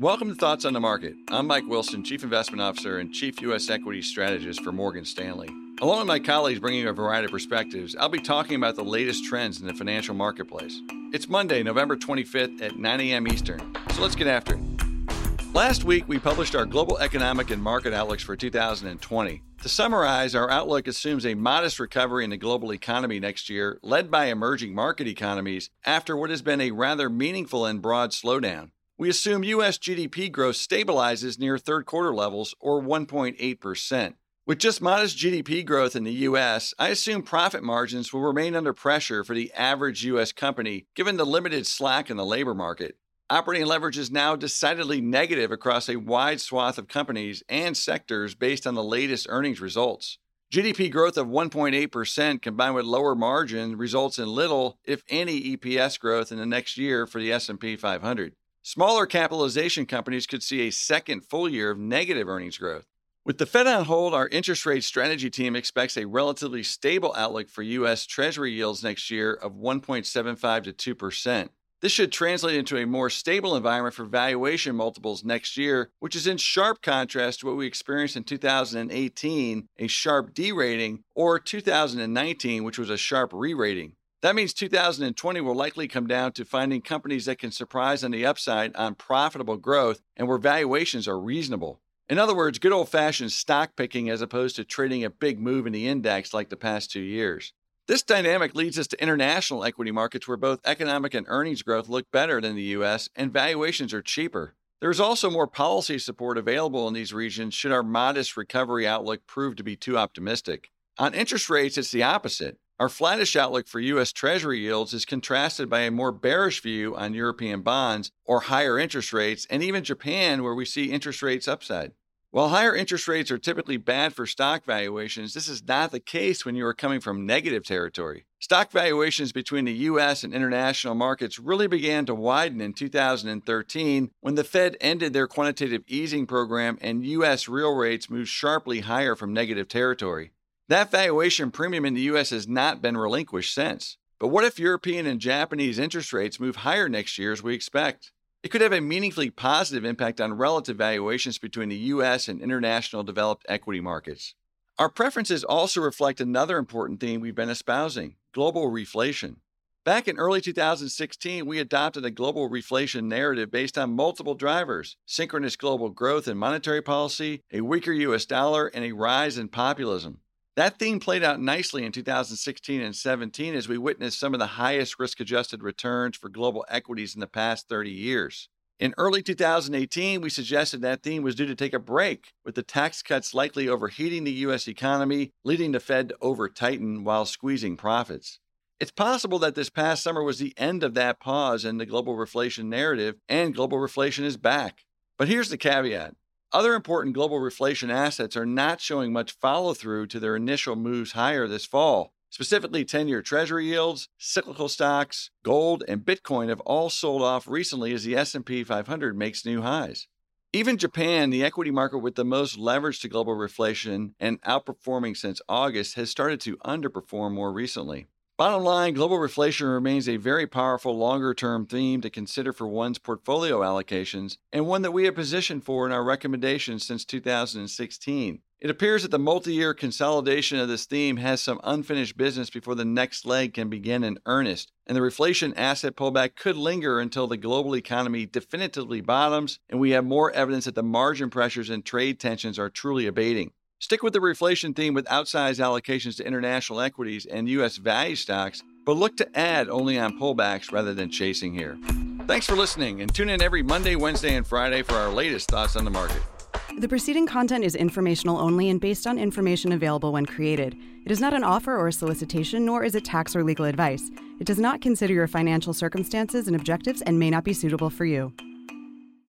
Welcome to Thoughts on the Market. I'm Mike Wilson, Chief Investment Officer and Chief U.S. Equity Strategist for Morgan Stanley. Along with my colleagues bringing a variety of perspectives, I'll be talking about the latest trends in the financial marketplace. It's Monday, November 25th at 9 a.m. Eastern, so let's get after it. Last week, we published our global economic and market outlooks for 2020. To summarize, our outlook assumes a modest recovery in the global economy next year, led by emerging market economies, after what has been a rather meaningful and broad slowdown. We assume U.S. GDP growth stabilizes near third quarter levels, or 1.8%. With just modest GDP growth in the U.S., I assume profit margins will remain under pressure for the average U.S. company, given the limited slack in the labor market. Operating leverage is now decidedly negative across a wide swath of companies and sectors based on the latest earnings results. GDP growth of 1.8% combined with lower margin results in little, if any, EPS growth in the next year for the S&P 500. Smaller capitalization companies could see a second full year of negative earnings growth. With the Fed on hold, our interest rate strategy team expects a relatively stable outlook for U.S. Treasury yields next year of 1.75 to 2%. This should translate into a more stable environment for valuation multiples next year, which is in sharp contrast to what we experienced in 2018, a sharp derating, or 2019, which was a sharp re rating. That means 2020 will likely come down to finding companies that can surprise on the upside on profitable growth and where valuations are reasonable. In other words, good old fashioned stock picking as opposed to trading a big move in the index like the past two years. This dynamic leads us to international equity markets where both economic and earnings growth look better than the US and valuations are cheaper. There is also more policy support available in these regions should our modest recovery outlook prove to be too optimistic. On interest rates, it's the opposite. Our flattish outlook for U.S. Treasury yields is contrasted by a more bearish view on European bonds or higher interest rates, and even Japan, where we see interest rates upside. While higher interest rates are typically bad for stock valuations, this is not the case when you are coming from negative territory. Stock valuations between the U.S. and international markets really began to widen in 2013 when the Fed ended their quantitative easing program and U.S. real rates moved sharply higher from negative territory. That valuation premium in the US has not been relinquished since. But what if European and Japanese interest rates move higher next year as we expect? It could have a meaningfully positive impact on relative valuations between the US and international developed equity markets. Our preferences also reflect another important theme we've been espousing global reflation. Back in early 2016, we adopted a global reflation narrative based on multiple drivers synchronous global growth and monetary policy, a weaker US dollar, and a rise in populism. That theme played out nicely in 2016 and 17 as we witnessed some of the highest risk adjusted returns for global equities in the past 30 years. In early 2018, we suggested that theme was due to take a break, with the tax cuts likely overheating the U.S. economy, leading the Fed to over tighten while squeezing profits. It's possible that this past summer was the end of that pause in the global reflation narrative, and global reflation is back. But here's the caveat other important global reflation assets are not showing much follow through to their initial moves higher this fall. Specifically, 10 year Treasury yields, cyclical stocks, gold, and Bitcoin have all sold off recently as the S&P 500 makes new highs. Even Japan, the equity market with the most leverage to global reflation and outperforming since August, has started to underperform more recently. Bottom line, global reflation remains a very powerful longer term theme to consider for one's portfolio allocations and one that we have positioned for in our recommendations since 2016. It appears that the multi year consolidation of this theme has some unfinished business before the next leg can begin in earnest, and the reflation asset pullback could linger until the global economy definitively bottoms and we have more evidence that the margin pressures and trade tensions are truly abating. Stick with the reflation theme with outsized allocations to international equities and U.S. value stocks, but look to add only on pullbacks rather than chasing here. Thanks for listening, and tune in every Monday, Wednesday, and Friday for our latest thoughts on the market. The preceding content is informational only and based on information available when created. It is not an offer or a solicitation, nor is it tax or legal advice. It does not consider your financial circumstances and objectives and may not be suitable for you.